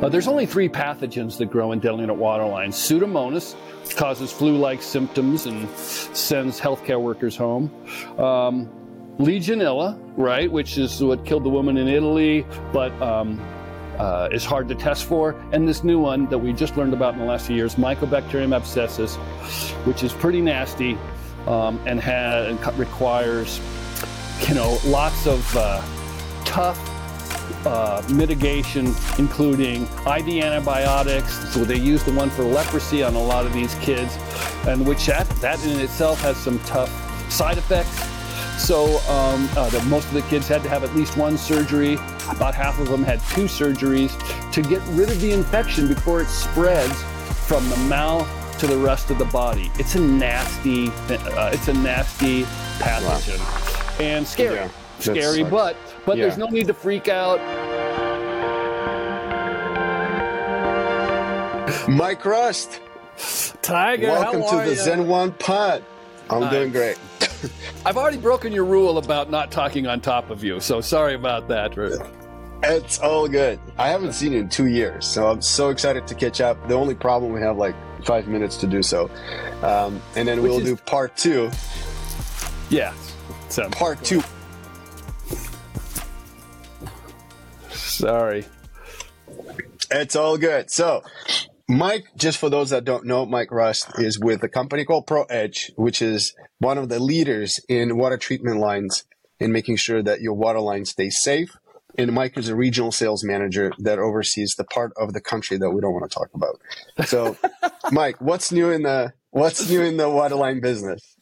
Uh, there's only three pathogens that grow in unit water lines. Pseudomonas causes flu-like symptoms and sends healthcare workers home. Um, Legionella, right, which is what killed the woman in Italy, but um, uh, is hard to test for. And this new one that we just learned about in the last few years, Mycobacterium abscessus, which is pretty nasty um, and, and requires, you know, lots of uh, tough uh, mitigation, including IV antibiotics. So they use the one for leprosy on a lot of these kids, and which that, that in itself has some tough side effects. So um, uh, the, most of the kids had to have at least one surgery. About half of them had two surgeries to get rid of the infection before it spreads from the mouth to the rest of the body. It's a nasty, uh, it's a nasty pathogen wow. and scary, yeah, scary. But but yeah. there's no need to freak out. Mike Rust. Tiger, welcome to the you? Zen One Pod. I'm nice. doing great. I've already broken your rule about not talking on top of you, so sorry about that. It's all good. I haven't seen you in two years, so I'm so excited to catch up. The only problem we have like five minutes to do so, um, and then Which we'll is... do part two. Yeah, so part two. Sorry. It's all good. So, Mike, just for those that don't know, Mike Rust is with a company called ProEdge, which is one of the leaders in water treatment lines in making sure that your water line stays safe. And Mike is a regional sales manager that oversees the part of the country that we don't want to talk about. So, Mike, what's new in the what's new in the water line business?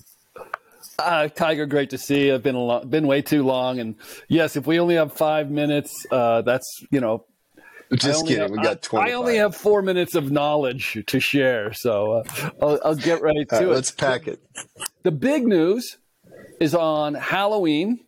Uh, Tiger, great to see you. I've been a long, been way too long, and yes, if we only have five minutes, uh, that's you know just kidding. Have, we got 20. I only have four minutes of knowledge to share, so uh, I'll, I'll, get right to right, it. Let's pack it. The big news is on Halloween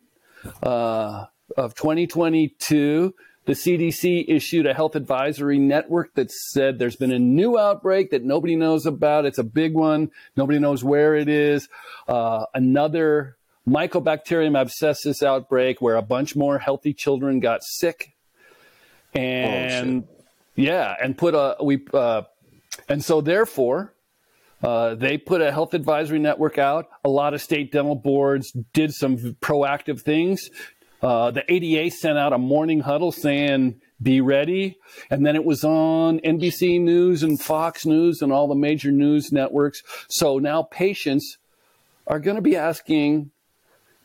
uh, of 2022. The CDC issued a health advisory network that said there's been a new outbreak that nobody knows about. It's a big one. Nobody knows where it is. Uh, another Mycobacterium abscessus outbreak where a bunch more healthy children got sick and oh, yeah, and put a we uh, and so therefore. Uh, they put a health advisory network out. A lot of state dental boards did some proactive things. Uh, the ADA sent out a morning huddle saying, be ready. And then it was on NBC News and Fox News and all the major news networks. So now patients are going to be asking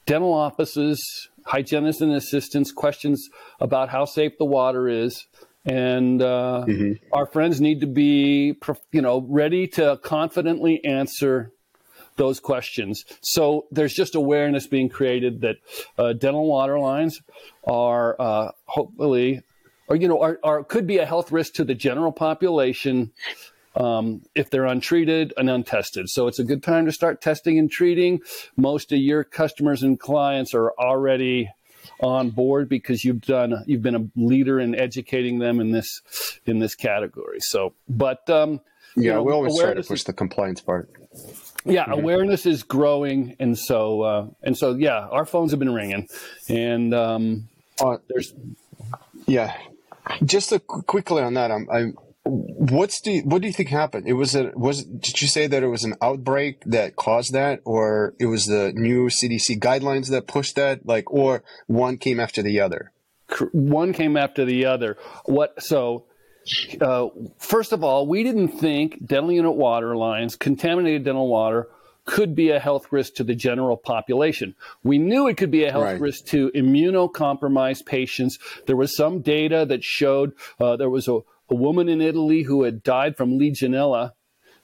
dental offices, hygienists and assistants questions about how safe the water is. And uh, mm-hmm. our friends need to be, you know, ready to confidently answer those questions. So there's just awareness being created that uh, dental water lines are uh, hopefully, or you know, are, are could be a health risk to the general population um, if they're untreated and untested. So it's a good time to start testing and treating. Most of your customers and clients are already on board because you've done you've been a leader in educating them in this in this category. So, but um, yeah, you know, we always try to push is, the compliance part. Yeah, mm-hmm. awareness is growing, and so uh, and so yeah, our phones have been ringing, and um, uh, there's yeah. Just a, quickly on that, I'm, I'm What's the what do you think happened? It was a was did you say that it was an outbreak that caused that, or it was the new CDC guidelines that pushed that, like, or one came after the other? One came after the other. What so? Uh, first of all, we didn't think dental unit water lines, contaminated dental water, could be a health risk to the general population. We knew it could be a health right. risk to immunocompromised patients. There was some data that showed uh, there was a a woman in Italy who had died from Legionella,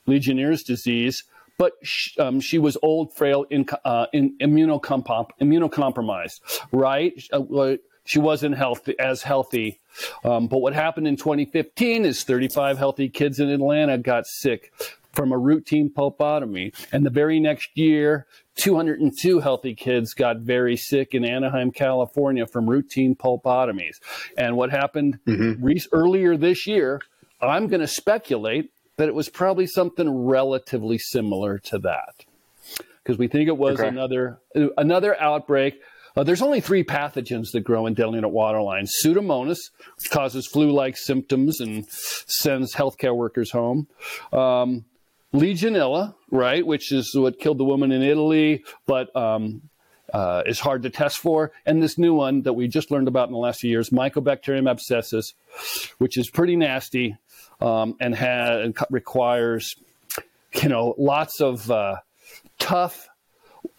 Legionnaire's disease, but she, um, she was old, frail, in, uh, in immunocompromised, right? Uh, she wasn't healthy, as healthy. Um, but what happened in 2015 is 35 healthy kids in Atlanta got sick from a routine pulpotomy. And the very next year, 202 healthy kids got very sick in Anaheim, California from routine pulpotomies. And what happened mm-hmm. re- earlier this year, I'm going to speculate that it was probably something relatively similar to that. Because we think it was okay. another another outbreak Uh, there's only three pathogens that grow in unit water lines. Pseudomonas, causes flu-like symptoms and sends healthcare workers home. Um, Legionella, right, which is what killed the woman in Italy, but um, uh, is hard to test for. And this new one that we just learned about in the last few years, Mycobacterium abscessus, which is pretty nasty um, and, and requires, you know, lots of uh, tough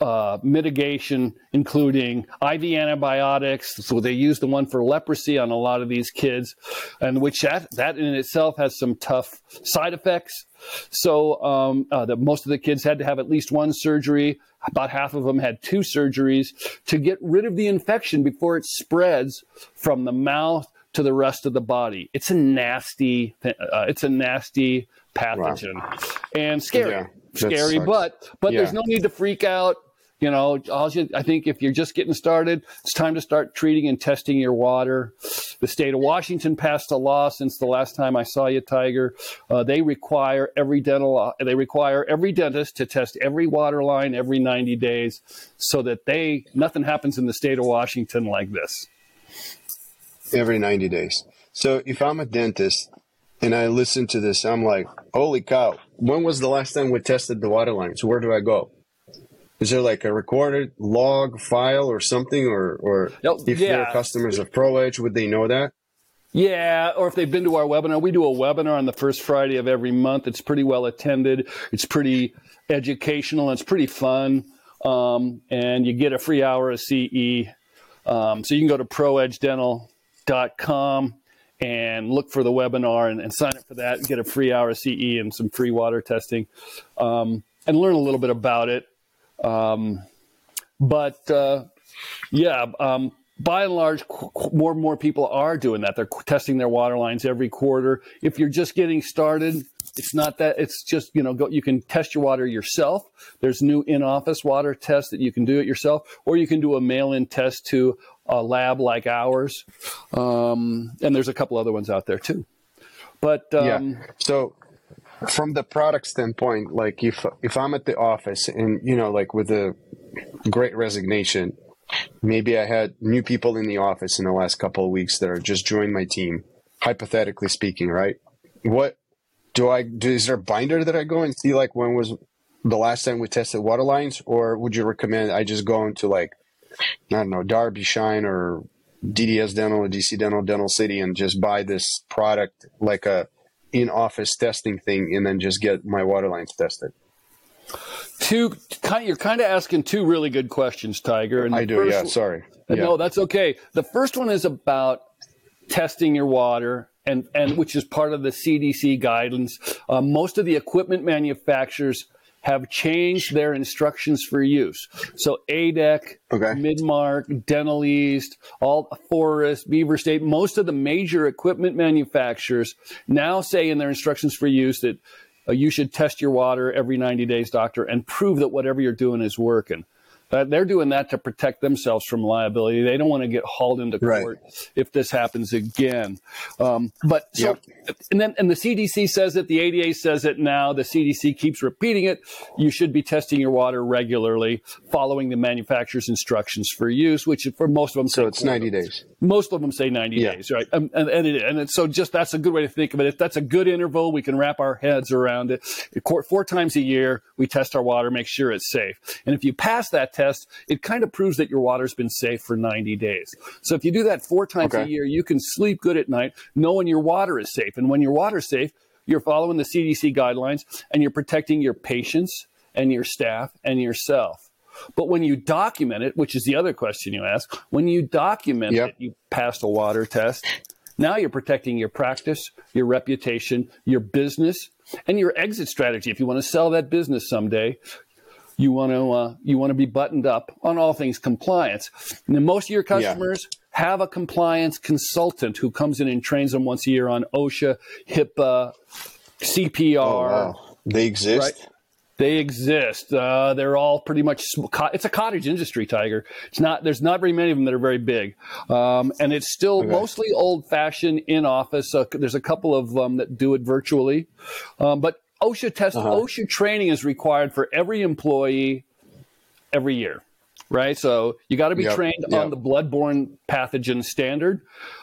uh, mitigation, including IV antibiotics. So they use the one for leprosy on a lot of these kids, and which that, that in itself has some tough side effects. So um, uh, the, most of the kids had to have at least one surgery. About half of them had two surgeries to get rid of the infection before it spreads from the mouth to the rest of the body. It's a nasty, uh, it's a nasty pathogen wow. and scary. Yeah scary, but but yeah. there's no need to freak out. You know, you, I think if you're just getting started, it's time to start treating and testing your water. The state of Washington passed a law since the last time I saw you, Tiger. Uh, they require every dental, uh, they require every dentist to test every water line every 90 days, so that they nothing happens in the state of Washington like this. Every 90 days. So if I'm a dentist and I listen to this, I'm like, holy cow! When was the last time we tested the water lines? Where do I go? Is there like a recorded log file or something, or or if yeah. they're customers of ProEdge, would they know that? Yeah, or if they've been to our webinar, we do a webinar on the first Friday of every month. It's pretty well attended. It's pretty educational it's pretty fun. Um, and you get a free hour of CE. Um, so you can go to proedgedental.com and look for the webinar and, and, sign up for that and get a free hour of CE and some free water testing um, and learn a little bit about it. Um, but uh, yeah, um, by and large, more and more people are doing that. They're testing their water lines every quarter. If you're just getting started, it's not that. It's just you know, go, you can test your water yourself. There's new in-office water tests that you can do it yourself, or you can do a mail-in test to a lab like ours. Um, and there's a couple other ones out there too. But um, yeah, so from the product standpoint, like if if I'm at the office and you know, like with the Great Resignation, maybe I had new people in the office in the last couple of weeks that are just joined my team. Hypothetically speaking, right? What do I do? Is there a binder that I go and see like when was the last time we tested water lines, or would you recommend I just go into like I don't know Darby Schein or DDS Dental or DC Dental Dental City and just buy this product like a in office testing thing and then just get my water lines tested? Two, you're kind of asking two really good questions, Tiger. And I do, yeah. Sorry. Yeah. No, that's okay. The first one is about testing your water and, and which is part of the CDC guidance. Uh, most of the equipment manufacturers have changed their instructions for use. So ADEC, okay. Midmark, DentalEZ, all Forest, Beaver State, most of the major equipment manufacturers now say in their instructions for use that uh, you should test your water every 90 days, doctor, and prove that whatever you're doing is working. Uh, they're doing that to protect themselves from liability. They don't want to get hauled into court right. if this happens again. Um, but so, yep. and then, and the CDC says it, the ADA says it now, the CDC keeps repeating it. You should be testing your water regularly, following the manufacturer's instructions for use, which for most of them, so it's 90 days. Most of them say 90 yeah. days, right? Um, and, and, it, and it, so just that's a good way to think of it. If that's a good interval, we can wrap our heads around it. Four times a year, we test our water, make sure it's safe. And if you pass that test, test, it kind of proves that your water's been safe for 90 days. So if you do that four times okay. a year, you can sleep good at night knowing your water is safe. And when your water's safe, you're following the CDC guidelines and you're protecting your patients and your staff and yourself. But when you document it, which is the other question you ask, when you document yep. that you passed a water test, now you're protecting your practice, your reputation, your business, and your exit strategy. If you want to sell that business someday, you want to uh, you want to be buttoned up on all things compliance. And most of your customers yeah. have a compliance consultant who comes in and trains them once a year on OSHA, HIPAA, CPR. Oh, wow. They exist. Right? They exist. Uh, they're all pretty much. It's a cottage industry, Tiger. It's not. There's not very many of them that are very big, um, and it's still okay. mostly old fashioned in office. Uh, there's a couple of them that do it virtually, um, but OSHA test, uh-huh. OSHA training is required for every employee every year, right? So you got to be Yep, trained yep. on the bloodborne pathogen standard.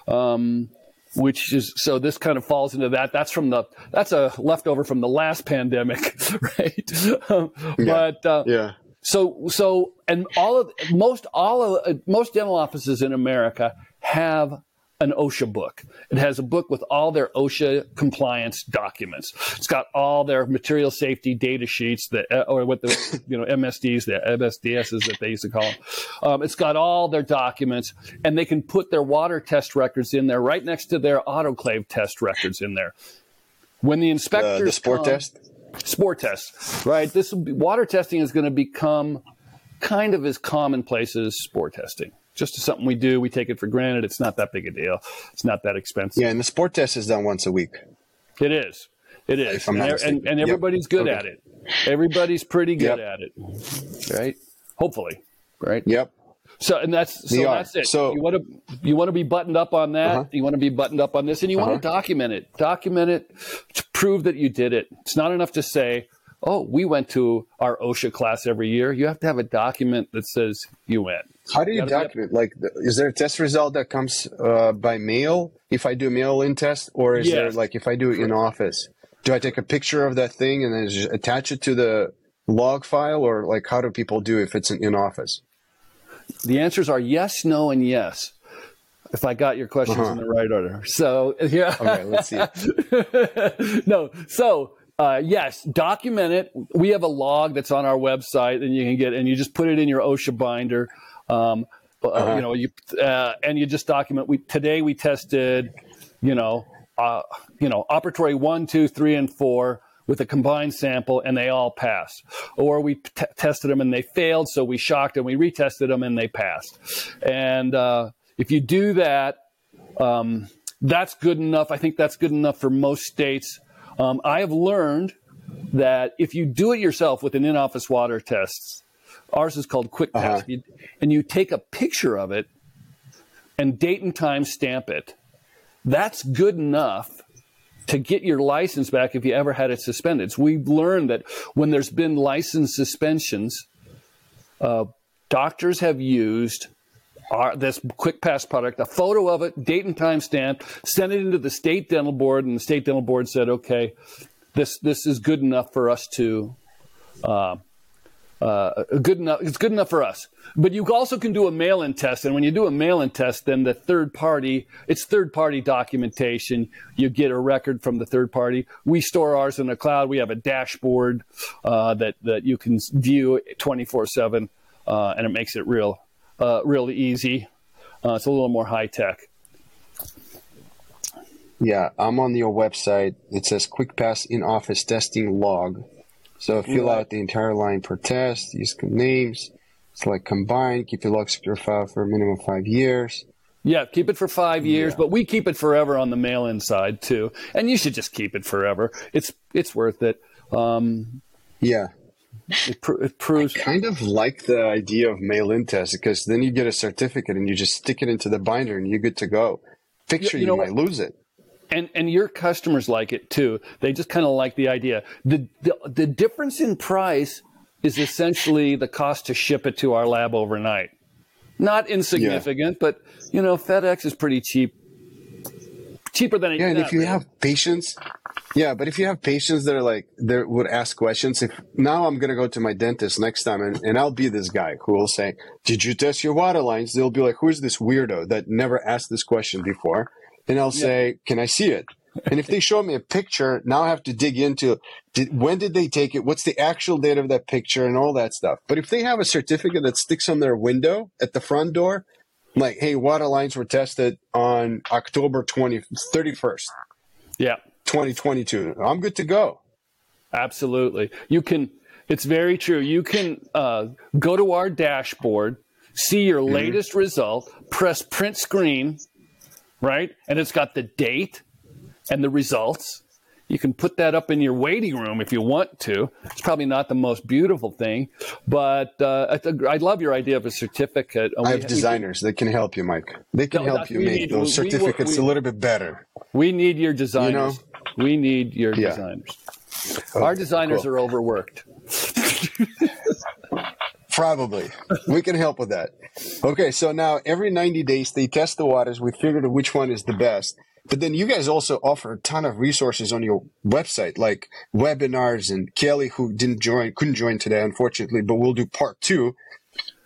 Um, which is so this kind of falls into that that's from the that's a leftover from the last pandemic right Um, but uh, Yeah. so so and all of most all of most dental offices in America have an OSHA book. It has a book with all their OSHA compliance documents. It's got all their material safety data sheets that uh, or what the you know MSDs, the MSDSs that they used to call them. Um, it's got all their documents, and they can put their water test records in there right next to their autoclave test records in there. When the Uh, the spore come- test. spore tests, right? This will be, water testing is going to become kind of as commonplace as spore testing. Just something we do. We take it for granted. It's not that big a deal. It's not that expensive. Yeah, and the spore test is done once a week. It is. It is. And, and, and Yep. everybody's good Okay. at it. Everybody's pretty good Yep. at it. Right? Hopefully. Right? Yep. So and that's so They are. that's it. So- you want to you want to be buttoned up on that. Uh-huh. You want to be buttoned up on this, and you want Uh-huh. to document it. Document it to prove that you did it. It's not enough to say, "Oh, we went to our OSHA class every year." You have to have a document that says you went. How do you be document? Like, is there a test result that comes uh, by mail if I do a mail-in test, or is there like if I do it in office? Do I take a picture of that thing and then just attach it to the log file, or like how do people do if it's in, in office? The answers are yes, no, and yes. If I got your questions Uh-huh. in the right order. So yeah. Okay, let's see. no. So uh, yes, document it. We have a log that's on our website, and you can get, and you just put it in your OSHA binder. Um, uh, Uh-huh. You know, you uh, and you just document. We today we tested, you know, uh, you know, operatory one, two, three, and four with a combined sample, and they all passed. Or we t- tested them and they failed, so we shocked and We retested them and they passed. And uh, if you do that, um, that's good enough. I think that's good enough for most states. Um, I have learned that if you do it yourself with an in-office water test, ours is called Quick Uh-huh. you- and you take a picture of it and date and time stamp it, that's good enough to get your license back if you ever had it suspended. So we've learned that when there's been license suspensions, uh, doctors have used our, this quick pass product, a photo of it, date and time stamp, sent it into the state dental board, and the state dental board said, okay, this this is good enough for us to. Uh, uh, good enough. It's good enough for us. But you also can do a mail-in test, and when you do a mail-in test, then the third party, it's third-party documentation. You get a record from the third party. We store ours in the cloud. We have a dashboard uh, that that you can view 24/7, uh, and it makes it real, uh, really easy. Uh, it's a little more high tech. Yeah, I'm on your website. It says Quick Pass in office testing log. So fill Right. out the entire line per test, use names, select combine, keep your log secure file for a minimum of five years. Yeah, keep it for five years, but we keep it forever on the mail-in side too. And you should just keep it forever. It's it's worth it. Um, Yeah. It, pr- it proves. Kind of like the idea of mail-in test because then you get a certificate and you just stick it into the binder and you're good to go. Picture You you, know might lose it. and and your customers like it too. They just kind of like the idea. The, the the difference in price is essentially the cost to ship it to our lab overnight. Not insignificant, but you know FedEx is pretty cheap. Cheaper than it. Yeah, and not if you have patients, yeah, but if you have patients that are like that would ask questions, if now I'm gonna go to my dentist next time and, and I'll be this guy who will say, Did you test your water lines? They'll be like, Who's this weirdo that never asked this question before? And I'll say, Can I see it? And if they show me a picture, now I have to dig into did, when did they take it? What's the actual date of that picture and all that stuff. But if they have a certificate that sticks on their window at the front door, like, hey, water lines were tested on October 20, 31st. yeah. 2022. I'm good to go. Absolutely. You can, it's very true. You can uh, go to our dashboard, see your Mm-hmm. latest result, press print screen, right? And it's got the date and the results. You can put that up in your waiting room if you want to. It's probably not the most beautiful thing, but uh, I I love your idea of a certificate. I we- have designers that can help you, Mike. They can No, help you make need- those we- we- certificates we- a little bit better. We need your designers. You know? We need your Yeah. designers. Our designers cool. are overworked. Probably. We can help with that. Okay, so now every 90 days they test the waters. We figured out which one is the best. But then you guys also offer a ton of resources on your website, like webinars and Kelly, who didn't join, couldn't join today, unfortunately, but we'll do part two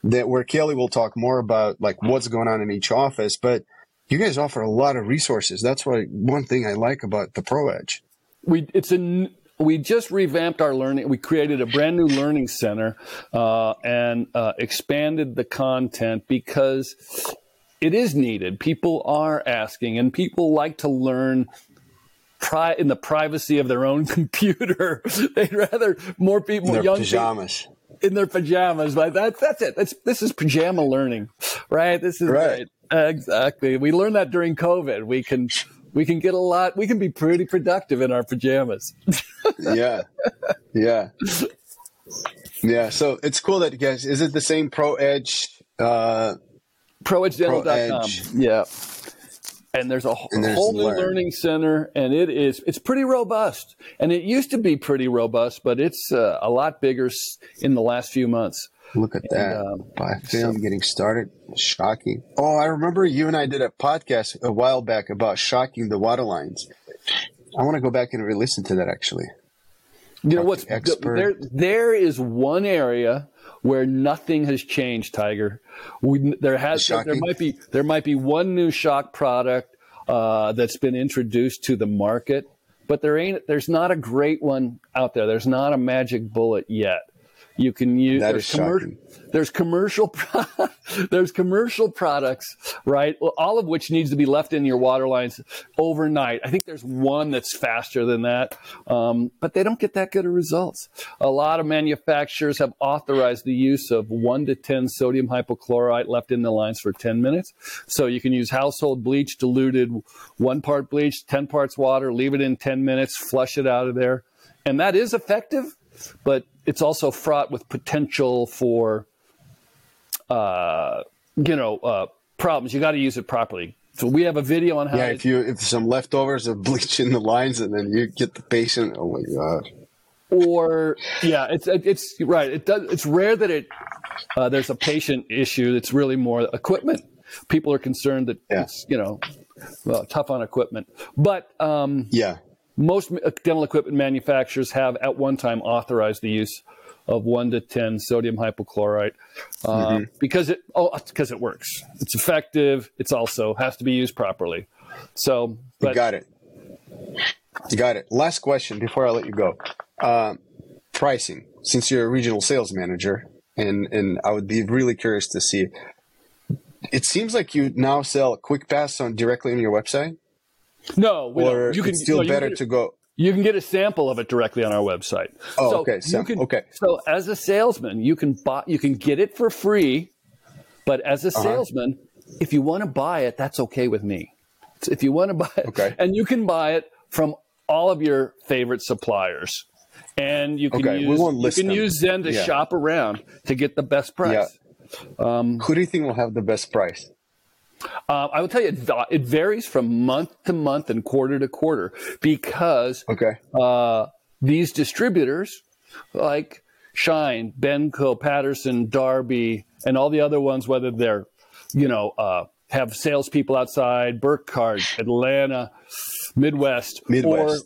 that where Kelly will talk more about like what's going on in each office. But you guys offer a lot of resources. That's why one thing I like about the Pro Edge. We it's a we just revamped our learning. We created a brand new learning center uh, and uh, expanded the content because it is needed. People are asking, and people like to learn pri- in the privacy of their own computer. They'd rather more people, In their young pajamas. people in their pajamas. But that's that's it. That's this is pajama learning, right? This is Right. right. Exactly. We learned that during COVID. We can we can get a lot. We can be pretty productive in our pajamas. yeah, yeah, yeah. So it's cool that you guys. Is it the same Pro Edge? Uh, ProEdgeDental.com. Edge. Yeah. And there's a And there's whole new Learn. learning center, and it is it's pretty robust. And it used to be pretty robust, but it's uh, a lot bigger in the last few months. look at that. um, By film getting started. Shocking. Oh, I remember you and I did a podcast a while back about shocking the water lines. I want to go back and re-listen to that actually. You know what's there? There is one area where nothing has changed, Tiger. We, there has there might be there might be one new shock product uh, that's been introduced to the market, but there ain't there's not a great one out there. There's not a magic bullet yet. You can use That there's, is shocking. there's commercial pro- there's commercial products, right? All of which needs to be left in your water lines overnight. I think there's one that's faster than that, um, but they don't get that good of results. A lot of manufacturers have authorized the use of one to ten sodium hypochlorite left in the lines for 10 minutes. So you can use household bleach diluted one part bleach, 10 parts water, leave it in 10 minutes, flush it out of there, and that is effective. But it's also fraught with potential for uh, you know, uh, problems. You got to use it properly. So we have a video on how. Yeah, if you if some leftovers of bleach in the lines and then you get the patient, oh my god. or yeah, it's it's right. It does. It's rare that it uh, there's a patient issue. It's really more equipment. People are concerned that Yeah. it's you know well, tough on equipment, but um, Yeah. Most dental equipment manufacturers have at one time authorized the use of one to ten sodium hypochlorite uh, Mm-hmm. because it oh because it works. It's effective. It's also has to be used properly. So, You got it. You got it. Last question before I let you go. Um, pricing, since you're a regional sales manager, and and I would be really curious to see. It seems like you now sell Quick Pass on directly on your website, no, or you can still no, can better get- to go. You can get a sample of it directly on our website. Oh, so okay, you can- okay. So as a salesman, you can buy, you can get it for free, but as a Uh-huh. salesman, if you want to buy it, that's okay with me. If you want to buy it, Okay. and you can buy it from all of your favorite suppliers, and you can Okay, use you can them. use Zen to Yeah. shop around to get the best price. Who do you think will have the best price? Uh, I will tell you, it, it varies from month to month and quarter to quarter because Okay. uh, these distributors like Schein, Benco, Patterson, Darby, and all the other ones, whether they're, you know, uh, have salespeople outside, Burkhart, Atlanta, Midwest, Midwest.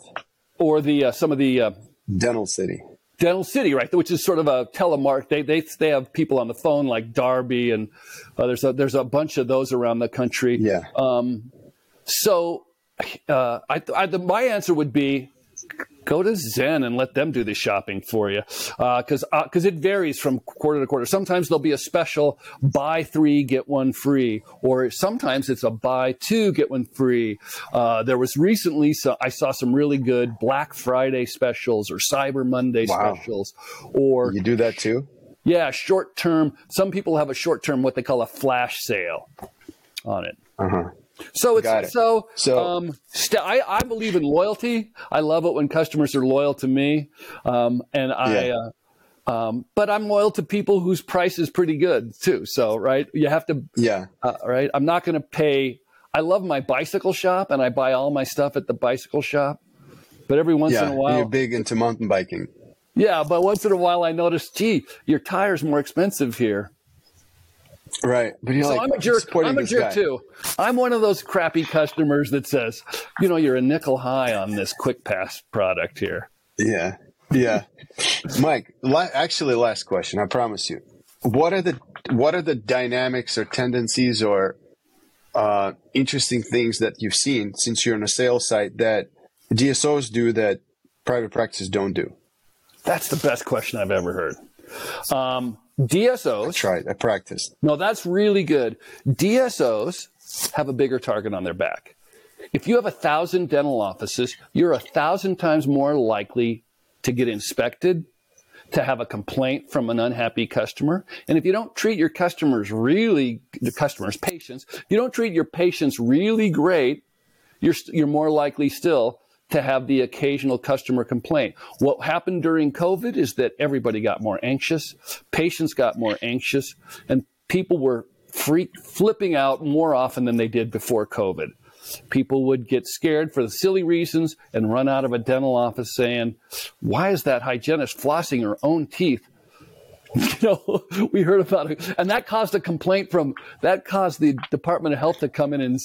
or or the uh, some of the uh, Dental City. Dental City, right? Which is sort of a telemark. They they they have people on the phone like Darby, and uh, there's a there's a bunch of those around the country. Yeah. So, uh, I, I, the, my answer would be go to Zen and let them do the shopping for you, because because it varies from quarter to quarter. Sometimes there'll be a special buy three get one free, or sometimes it's a buy two get one free. Uh, there was recently so I saw some really good Black Friday specials or Cyber Monday Wow. specials, or You do that too? yeah, short term. Some people have a short term what they call a flash sale on it. Uh huh. So it's it. so, So- um, st- I, I believe in loyalty. I love it when customers are loyal to me, um, and I. Yeah. Uh, um, but I'm loyal to people whose price is pretty good too. So right, you have to. Yeah. Uh, right, I'm not going to pay. I love my bicycle shop, and I buy all my stuff at the bicycle shop. But every once Yeah. in a while, You're big into mountain biking. Yeah, but once in a while I notice, gee, your tire's more expensive here. Right. But you're so like, I'm a jerk. I'm a jerk guy. too. I'm one of those crappy customers that says, you know, you're a nickel high on this quick pass product here. Yeah. Yeah. Mike, la- actually last question, I promise you. What are the what are the dynamics or tendencies or uh, interesting things that you've seen since you're on a sales site that DSOs do that private practices don't do? That's the best question I've ever heard. Um, DSOs. I tried. I practiced. No, that's really good. DSOs have a bigger target on their back. If you have a thousand dental offices, you're a thousand times more likely to get inspected, to have a complaint from an unhappy customer. And if you don't treat your customers really, the customers, patients, you don't treat your patients really great, you're, you're more likely still to have the occasional customer complaint. What happened during COVID is that everybody got more anxious, patients got more anxious, and people were freak, flipping out more often than they did before COVID. People would get scared for the silly reasons and run out of a dental office saying, Why is that hygienist flossing her own teeth? you know, we heard about it, and that caused a complaint from that caused the Department of Health to come in and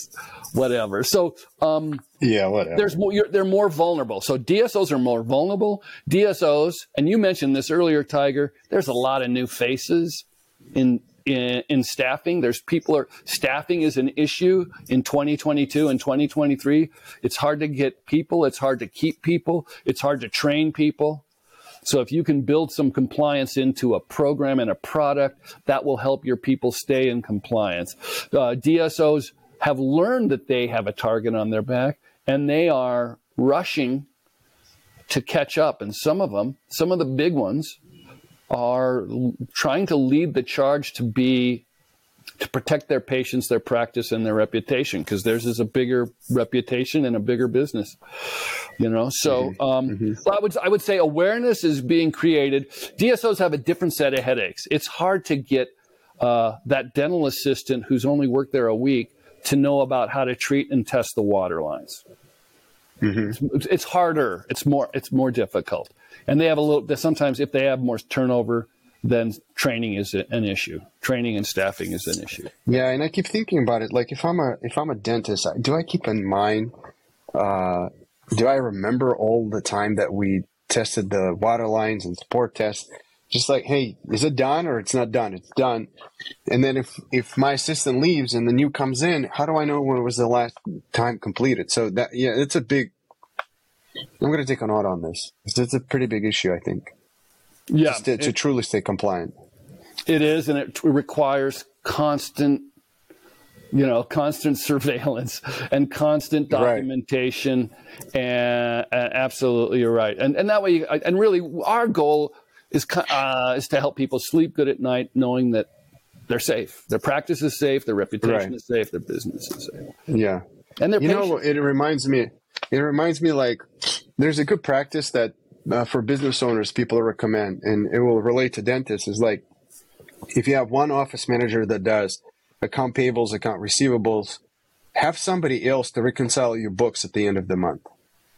whatever. So, um, yeah, whatever. There's more. they're more vulnerable. So DSOs are more vulnerable. DSOs, and you mentioned this earlier, Tiger. There's a lot of new faces in in, in staffing. There's people are staffing is an issue in 2022 and 2023. It's hard to get people. It's hard to keep people. It's hard to train people. So if you can build some compliance into a program and a product, that will help your people stay in compliance. Uh, DSOs have learned that they have a target on their back and they are rushing to catch up. And some of them, some of the big ones, are trying to lead the charge to be to protect their patients, their practice, and their reputation because theirs is a bigger reputation and a bigger business. You know, so mm-hmm. Um, mm-hmm. I would I would say awareness is being created. DSOs have a different set of headaches. It's hard to get uh, that dental assistant who's only worked there a week to know about how to treat and test the water lines. Mm-hmm. It's, it's, harder. It's more. It's more difficult, and they have a little. Sometimes, if they have more turnover, then training is an issue. Training and staffing is an issue. Yeah, and I keep thinking about it. Like if I'm a if I'm a dentist, do I keep in mind? Uh, do I remember all the time that we tested the water lines and support tests? Just like, hey, is it done or it's not done? It's done. And then if if my assistant leaves and the new comes in, how do I know when it was the last time completed? So that yeah, it's a big. I'm going to take a note on this. It's a pretty big issue, I think. Yeah, to, to truly stay compliant. It is, and it requires constant, you know, constant surveillance and constant documentation. Right. And, and, absolutely, you're right. And and that way, you, and really, our goal is uh, is to help people sleep good at night, knowing that they're safe, their practice is safe, their reputation right. is safe, their business is safe. Yeah, and their you know, it reminds me. It reminds me like there's a good practice that uh, for business owners people recommend, and it will relate to dentists, is like if you have one office manager that does account payables, account receivables, have somebody else to reconcile your books at the end of the month.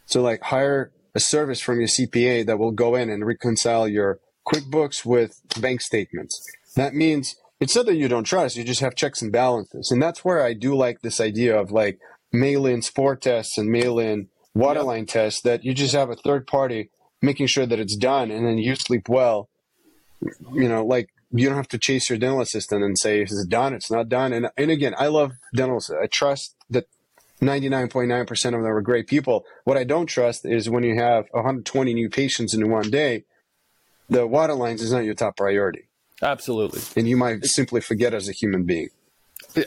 So like hire a service from your CPA that will go in and reconcile your QuickBooks with bank statements. That means it's not that you don't trust, you just have checks and balances. And that's where I do like this idea of like mail in spore tests and mail in waterline yep. tests that you just have a third party making sure that it's done and then you sleep well you know like you don't have to chase your dental assistant and say is it done it's not done. And and again i love dental i trust that 99.9% of them are great people. What i don't trust is when you have 120 new patients in one day the water lines is not your top priority. Absolutely. And you might simply forget as a human being.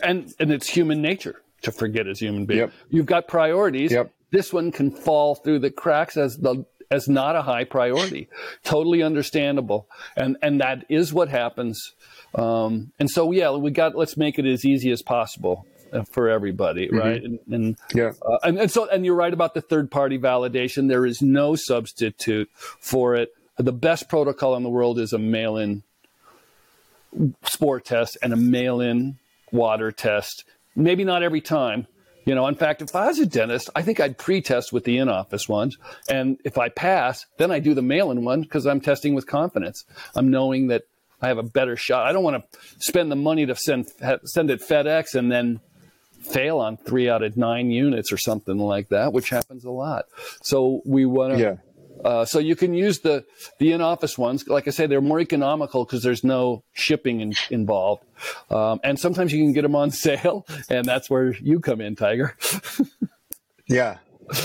And and it's human nature to forget as a human being. Yep. you've got priorities. Yep. this one can fall through the cracks as the as not a high priority. Totally understandable, and and that is what happens. Um, and so yeah, we got let's make it as easy as possible uh, for everybody, mm-hmm. right? And, and yeah, uh, and, and so and you're right about the third party validation. There is no substitute for it. The best protocol in the world is a mail in spore test and a mail in water test. Maybe not every time, You know, in fact, if I was a dentist, I think I'd pre-test with the in-office ones, and if I pass, then I do the mail-in one because I'm testing with confidence. I'm knowing that I have a better shot. I don't want to spend the money to send send it FedEx and then fail on three out of nine units or something like that, which happens a lot. So we want to. Yeah. Uh, so you can use the the in-office ones. Like I say, they're more economical because there's no shipping in, involved, um, and sometimes you can get them on sale, and that's where you come in, Tiger. yeah,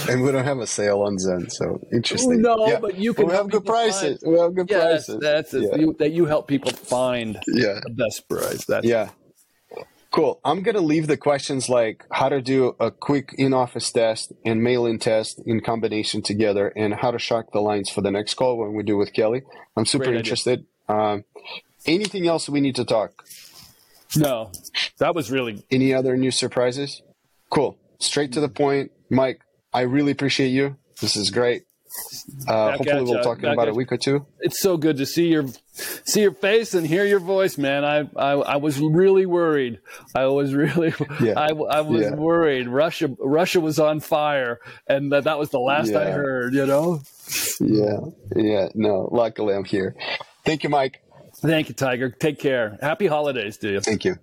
and we don't have a sale on Zen, so interesting. No, yeah. but you can. We have good prices. Find, we have good prices. That's. Yeah. You, that you help people find yeah. the best price. That's yeah. Cool. I'm going to leave the questions like how to do a quick in office test and mail in test in combination together and how to shock the lines for the next call when we do with Kelly. I'm super interested. Um, anything else we need to talk? No, that was really. Any other new surprises? Cool. Straight to the point. Mike, I really appreciate you. This is great. Uh, hopefully, we'll talk in about a week or two. It's so good to see your see your face and hear your voice, man. I I, I was really worried. I was really Yeah. I, I was Yeah. worried. Russia Russia was on fire, and that, that was the last I heard. You know. Yeah. Yeah. No, luckily I'm here. Thank you, Mike. Thank you, Tiger. Take care. Happy holidays to you. Thank you.